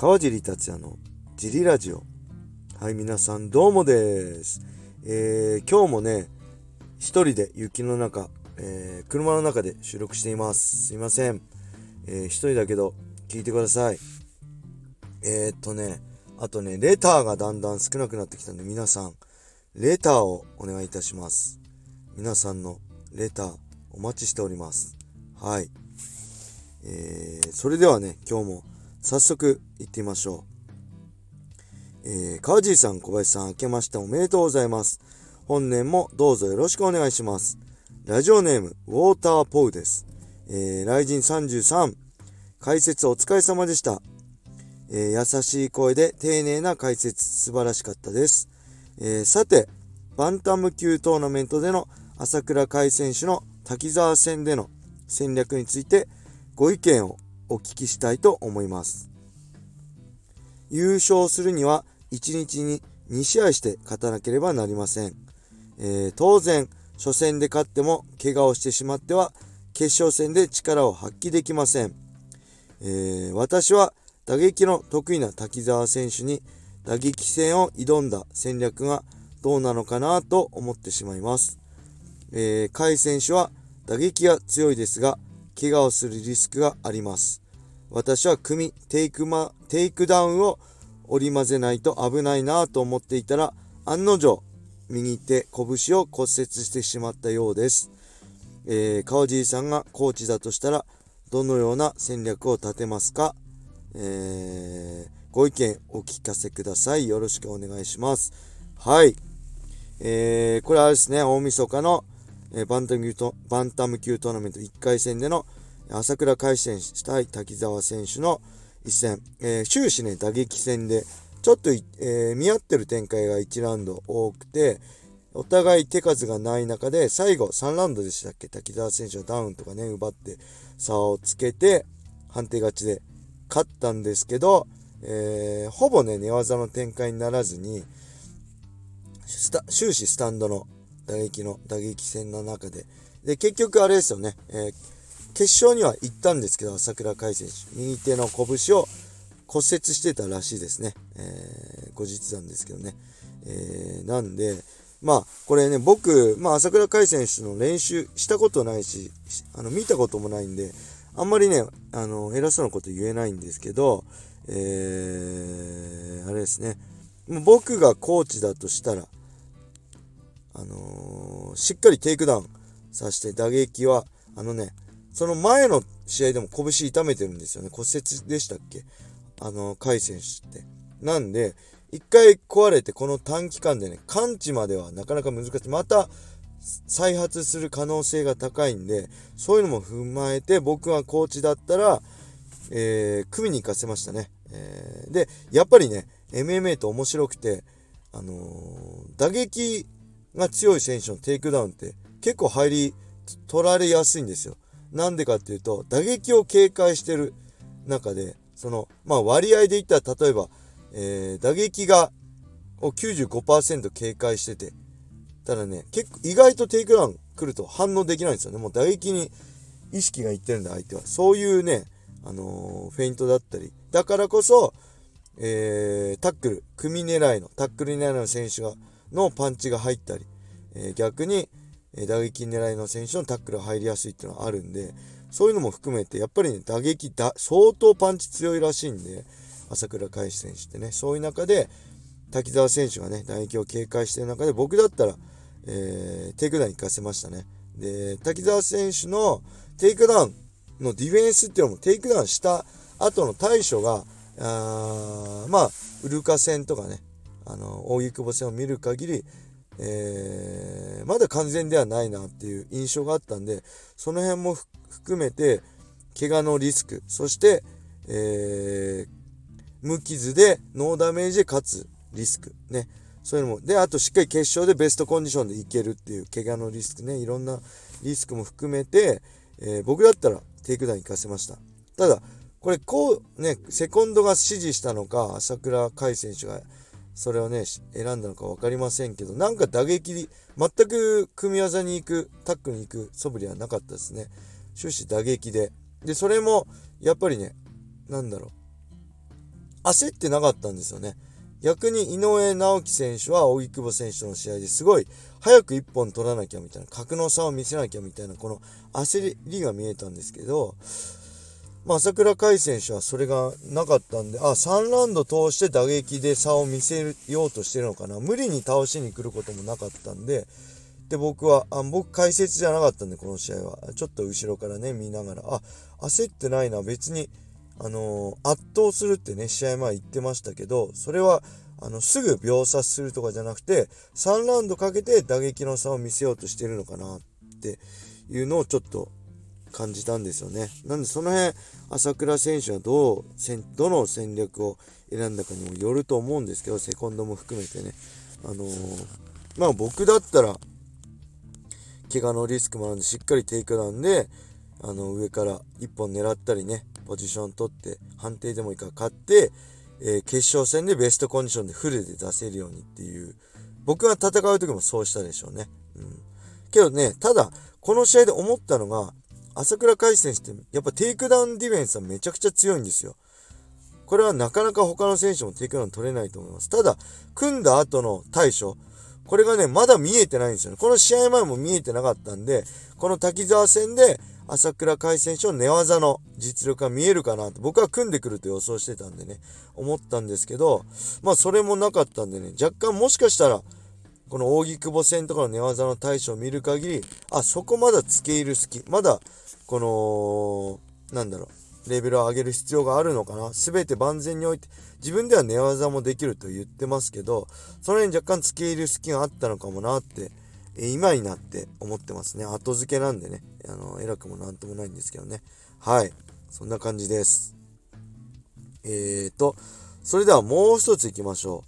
川尻達也のジリラジオ。はい、皆さんどうもです。えー、今日もね、一人で雪の中、えー、車の中で収録しています。すいません。えー、一人だけど、聞いてください。えー、っとね、あとね、レターがだんだん少なくなってきたんで、皆さん、レターをお願いいたします。皆さんのレター、お待ちしております。はい。えー、それではね、今日も早速行ってみましょう。えー、川尻さん、小林さん、明けましておめでとうございます。本年もどうぞよろしくお願いします。ラジオネーム、ウォーターポウです。えー、ライジン33、解説お疲れ様でした。えー、優しい声で丁寧な解説、素晴らしかったです。えー、さて、バンタム級トーナメントでの朝倉海選手の滝沢戦での戦略についてご意見をお聞きしたいと思います。優勝するには1日に2試合して勝たなければなりません。えー、当然、初戦で勝っても怪我をしてしまっては決勝戦で力を発揮できません。えー、私は打撃の得意な滝沢選手に打撃戦を挑んだ戦略がどうなのかなと思ってしまいます。えー、海選手は打撃が強いですが、怪我をするリスクがあります。私は組み、テイクマ、テイクダウンを織り交ぜないと危ないなと思っていたら、案の定、右手、拳を骨折してしまったようです。えー、川尻さんがコーチだとしたら、どのような戦略を立てますか、えー、ご意見お聞かせください。よろしくお願いします。はい。えー、これはですね、大晦日のえバンタム級とバンタム級トーナメント1回戦での朝倉海選手対滝沢選手の一戦、えー、終始ね、打撃戦で、ちょっと、えー、見合ってる展開が1ラウンド多くて、お互い手数がない中で、最後3ラウンドでしたっけ？滝沢選手のダウンとかね、奪って差をつけて、判定勝ちで勝ったんですけど、えー、ほぼね、寝技の展開にならずに、終始スタンドの打撃の打撃戦の中で。で、結局あれですよね、えー、決勝には行ったんですけど、朝倉海選手、右手の拳を骨折してたらしいですね。えー、後日なんですけどね。えー、なんで、まあ、これね、僕、まあ、朝倉海選手の練習したことないし、あの、見たこともないんで、あんまりね、あの、偉そうなこと言えないんですけど、えー、あれですね。僕がコーチだとしたら、あのー、しっかりテイクダウンさせて打撃は、あのね、その前の試合でも拳痛めてるんですよね。骨折でしたっけ？あの、海選手って。なんで、一回壊れてこの短期間でね、完治まではなかなか難しい。また再発する可能性が高いんで、そういうのも踏まえて僕がコーチだったら、えー、組みに行かせましたね。えー、で、やっぱりね、MMA って面白くて、あのー、打撃が強い選手のテイクダウンって結構割と取られやすいんですよ。なんでかっていうと、打撃を警戒してる中で、その、まあ割合で言ったら、例えば、えー、打撃が、を95%警戒してて、ただね、結構意外とテイクダウン来ると反応できないんですよね。もう打撃に意識がいってるんだ、相手は。そういうね、あのー、フェイントだったり。だからこそ、えー、タックル、組み狙いの、タックル狙いの選手が、のパンチが入ったり、えー、逆に、え打撃狙いの選手のタックルが入りやすいっていうのはあるんで、そういうのも含めて、やっぱりね、打撃だ、相当パンチ強いらしいんで、朝倉海選手ってね、そういう中で、滝沢選手がね、打撃を警戒してる中で、僕だったら、えー、テイクダウン行かせましたね。で、滝沢選手のテイクダウンのディフェンスっていうのも、テイクダウンした後の対処が、あまあ、憂流迦戦とかね、あの、扇久保戦を見る限り、えー、まだ完全ではないなっていう印象があったんで、その辺も含めて、怪我のリスク、そして、えー、無傷でノーダメージで勝つリスク、ね。そういうのも、で、あとしっかり決勝でベストコンディションでいけるっていう怪我のリスクね、いろんなリスクも含めて、えー、僕だったらテイクダウン行かせました。ただ、これこうね、セコンドが指示したのか、朝倉海選手がそれをね、選んだのか分かりませんけど、なんか打撃、全く組み技に行く、タックに行く素振りはなかったですね。終始打撃で。で、それも、やっぱりね、なんだろう。焦ってなかったんですよね。逆に井上直樹選手は荻久保選手の試合ですごい早く1本取らなきゃみたいな格の差を見せなきゃみたいなこの焦りが見えたんですけど、まあ、朝倉海選手はそれがなかったんであ3ラウンド通して打撃で差を見せようとしてるのかな。無理に倒しに来ることもなかったんでで僕はあ僕解説じゃなかったんでこの試合は。ちょっと後ろからね見ながらあ焦ってないな。別にあのー、圧倒するってね、試合前言ってましたけど、それは、あの、すぐ秒殺するとかじゃなくて、3ラウンドかけて打撃の差を見せようとしてるのかなっていうのをちょっと感じたんですよね。なんでその辺、朝倉選手はどう、どの戦略を選んだかにもよると思うんですけど、セコンドも含めてね。あのー、まあ僕だったら、怪我のリスクもあるんで、しっかりテイクダウンで、あの、上から1本狙ったりね、ポジション取って、判定でもいいから勝って、えー、決勝戦でベストコンディションでフルで出せるようにっていう、僕が戦う時もそうしたでしょうね。うん。けどね、ただ、この試合で思ったのが、朝倉海選手って、やっぱテイクダウンディフェンスはめちゃくちゃ強いんですよ。これはなかなか他の選手もテイクダウン取れないと思います。ただ、組んだ後の対処、これがね、まだ見えてないんですよね。この試合前も見えてなかったんで、この滝沢戦で、朝倉海選手の寝技の実力が見えるかなと、僕は組んでくると予想してたんでね、思ったんですけど、まあそれもなかったんでね、若干もしかしたら、この扇久保戦とかの寝技の対処を見る限り、あ、そこまだ付け入る隙、まだ、この、なんだろう、レベルを上げる必要があるのかな。すべて万全において、自分では寝技もできると言ってますけど、その辺若干付け入る隙があったのかもなって今になって思ってますね。後付けなんでね、あの、偉くもなんともないんですけどね。はい。そんな感じです。えーと、それではもう一つ行きましょ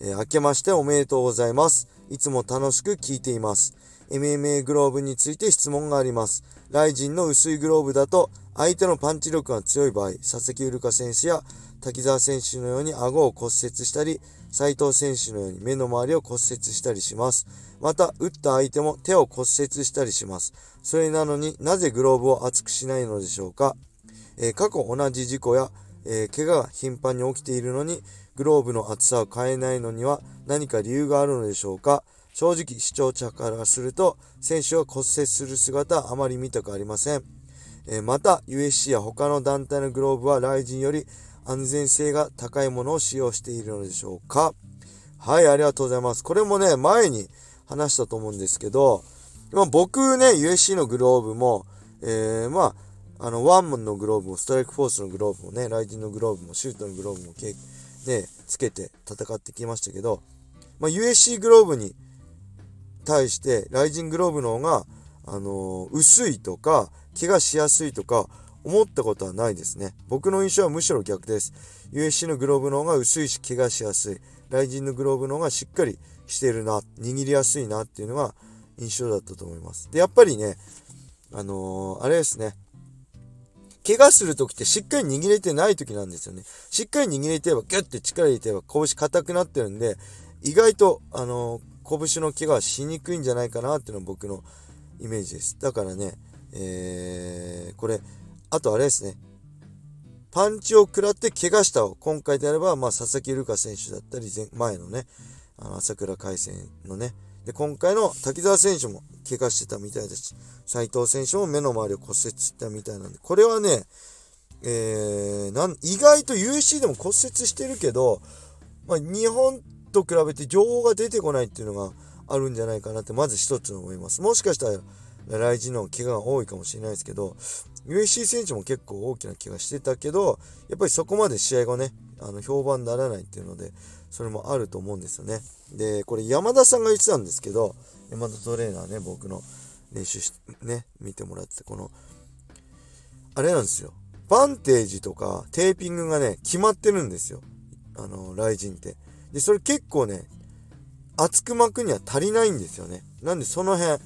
う。えー、明けましておめでとうございます。いつも楽しく聞いています。MMA グローブについて質問があります。ライジンの薄いグローブだと、相手のパンチ力が強い場合、佐々木ウルカ選手や滝沢選手のように顎を骨折したり、斉藤選手のように目の周りを骨折したりします。また、打った相手も手を骨折したりします。それなのになぜグローブを厚くしないのでしょうか？えー、過去同じ事故や、えー、怪我が頻繁に起きているのに、グローブの厚さを変えないのには何か理由があるのでしょうか？正直視聴者からすると、選手が骨折する姿あまり見たくありません。え、また、USC や他の団体のグローブはライジンより安全性が高いものを使用しているのでしょうか？はい、ありがとうございます。これもね、前に話したと思うんですけど、まあ、僕ね、USC のグローブも、えー、まあ、あの、ワンマンのグローブも、ストライクフォースのグローブもね、ライジンのグローブも、シュートのグローブも、ね、つけて戦ってきましたけど、まあ、USC グローブに対して、ライジングローブの方が、あのー、薄いとか、怪我しやすいとか、思ったことはないですね。僕の印象はむしろ逆です。USC のグローブの方が薄いし、怪我しやすい。ライジンのグローブの方がしっかりしてるな、握りやすいなっていうのが印象だったと思います。で、やっぱりね、あのー、あれですね。怪我するときってしっかり握れてないときなんですよね。しっかり握れてれば、ギュッて力入れてれば拳硬くなってるんで、意外と、あのー、拳の怪我はしにくいんじゃないかなっていうのが僕のイメージです。だからね、えー、これ、あとあれですね。パンチを食らって怪我したを、今回であれば、まあ、佐々木瑠香選手だったり、前のね、あの、朝倉海戦のね。で、今回の滝沢選手も怪我してたみたいですし、斉藤選手も目の周りを骨折したみたいなんで、これはね、えー、なん、意外と USC でも骨折してるけど、まあ、日本と比べて情報が出てこないっていうのがあるんじゃないかなって、まず一つ思います。もしかしたら、来日の怪我が多いかもしれないですけど、USC 選手も結構大きな怪我してたけど、やっぱりそこまで試合後ね、あの、評判にならないっていうので、それもあると思うんですよね。で、これ山田さんが言ってたんですけど、山田トレーナーね、僕の練習して、ね、見てもらってて、この、あれなんですよ。バンテージとかテーピングがね、決まってるんですよ。あの、雷神って。で、それ結構ね、厚く巻くには足りないんですよね。なんでその辺、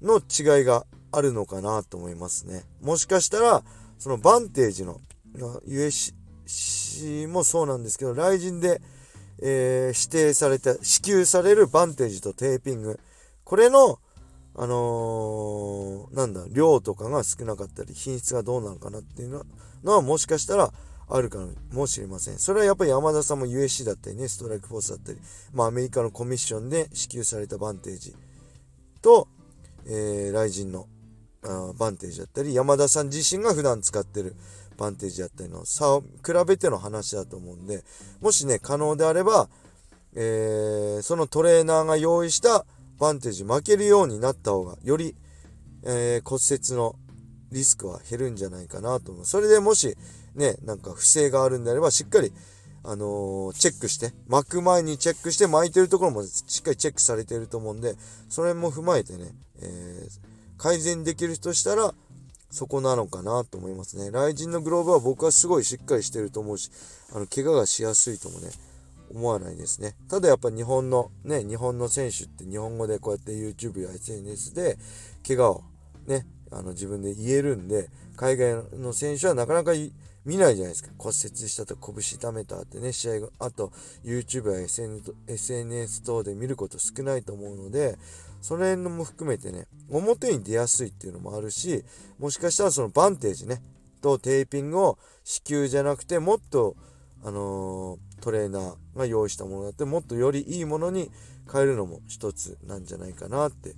の違いがあるのかなと思いますね。もしかしたら、そのバンテージの USC もそうなんですけど、雷神で、えー、指定された、支給されるバンテージとテーピング、これの、あのー、なんだ、量とかが少なかったり、品質がどうなのかなっていうのは、もしかしたらあるかもしれません。それはやっぱり山田さんも USC だったりね、ストライクフォースだったり、まあアメリカのコミッションで支給されたバンテージと、えー、ライジンのあバンテージだったり、山田さん自身が普段使ってるバンテージだったりの差を比べての話だと思うんで、もしね、可能であれば、えー、そのトレーナーが用意したバンテージ負けるようになった方が、より、えー、骨折のリスクは減るんじゃないかなと思う。それでもし、ね、なんか不正があるんであれば、しっかり、あのー、チェックして、巻く前にチェックして、巻いてるところもしっかりチェックされてると思うんで、それも踏まえてね、えー、改善できるとしたら、そこなのかなと思いますね。ライジンのグローブは僕はすごいしっかりしてると思うし、あの、怪我がしやすいともね、思わないですね。ただやっぱ日本の、ね、日本の選手って日本語でこうやって YouTube や SNS で怪我をね、あの自分で言えるんで、海外の選手はなかなか見ないじゃないですか。骨折したと拳痛めたってね、試合が、あと YouTube や SNS 等で見ること少ないと思うので、その辺も含めてね、表に出やすいっていうのもあるし、もしかしたらそのバンテージね、とテーピングを支給じゃなくて、もっと、あのー、トレーナーが用意したものだって、もっとよりいいものに変えるのも一つなんじゃないかなって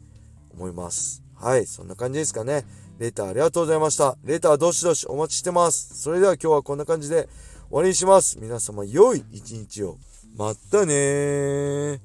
思います。はい、そんな感じですかね。レターありがとうございました。レターどしどしお待ちしてます。それでは今日はこんな感じで終わりにします。皆様良い一日を。またね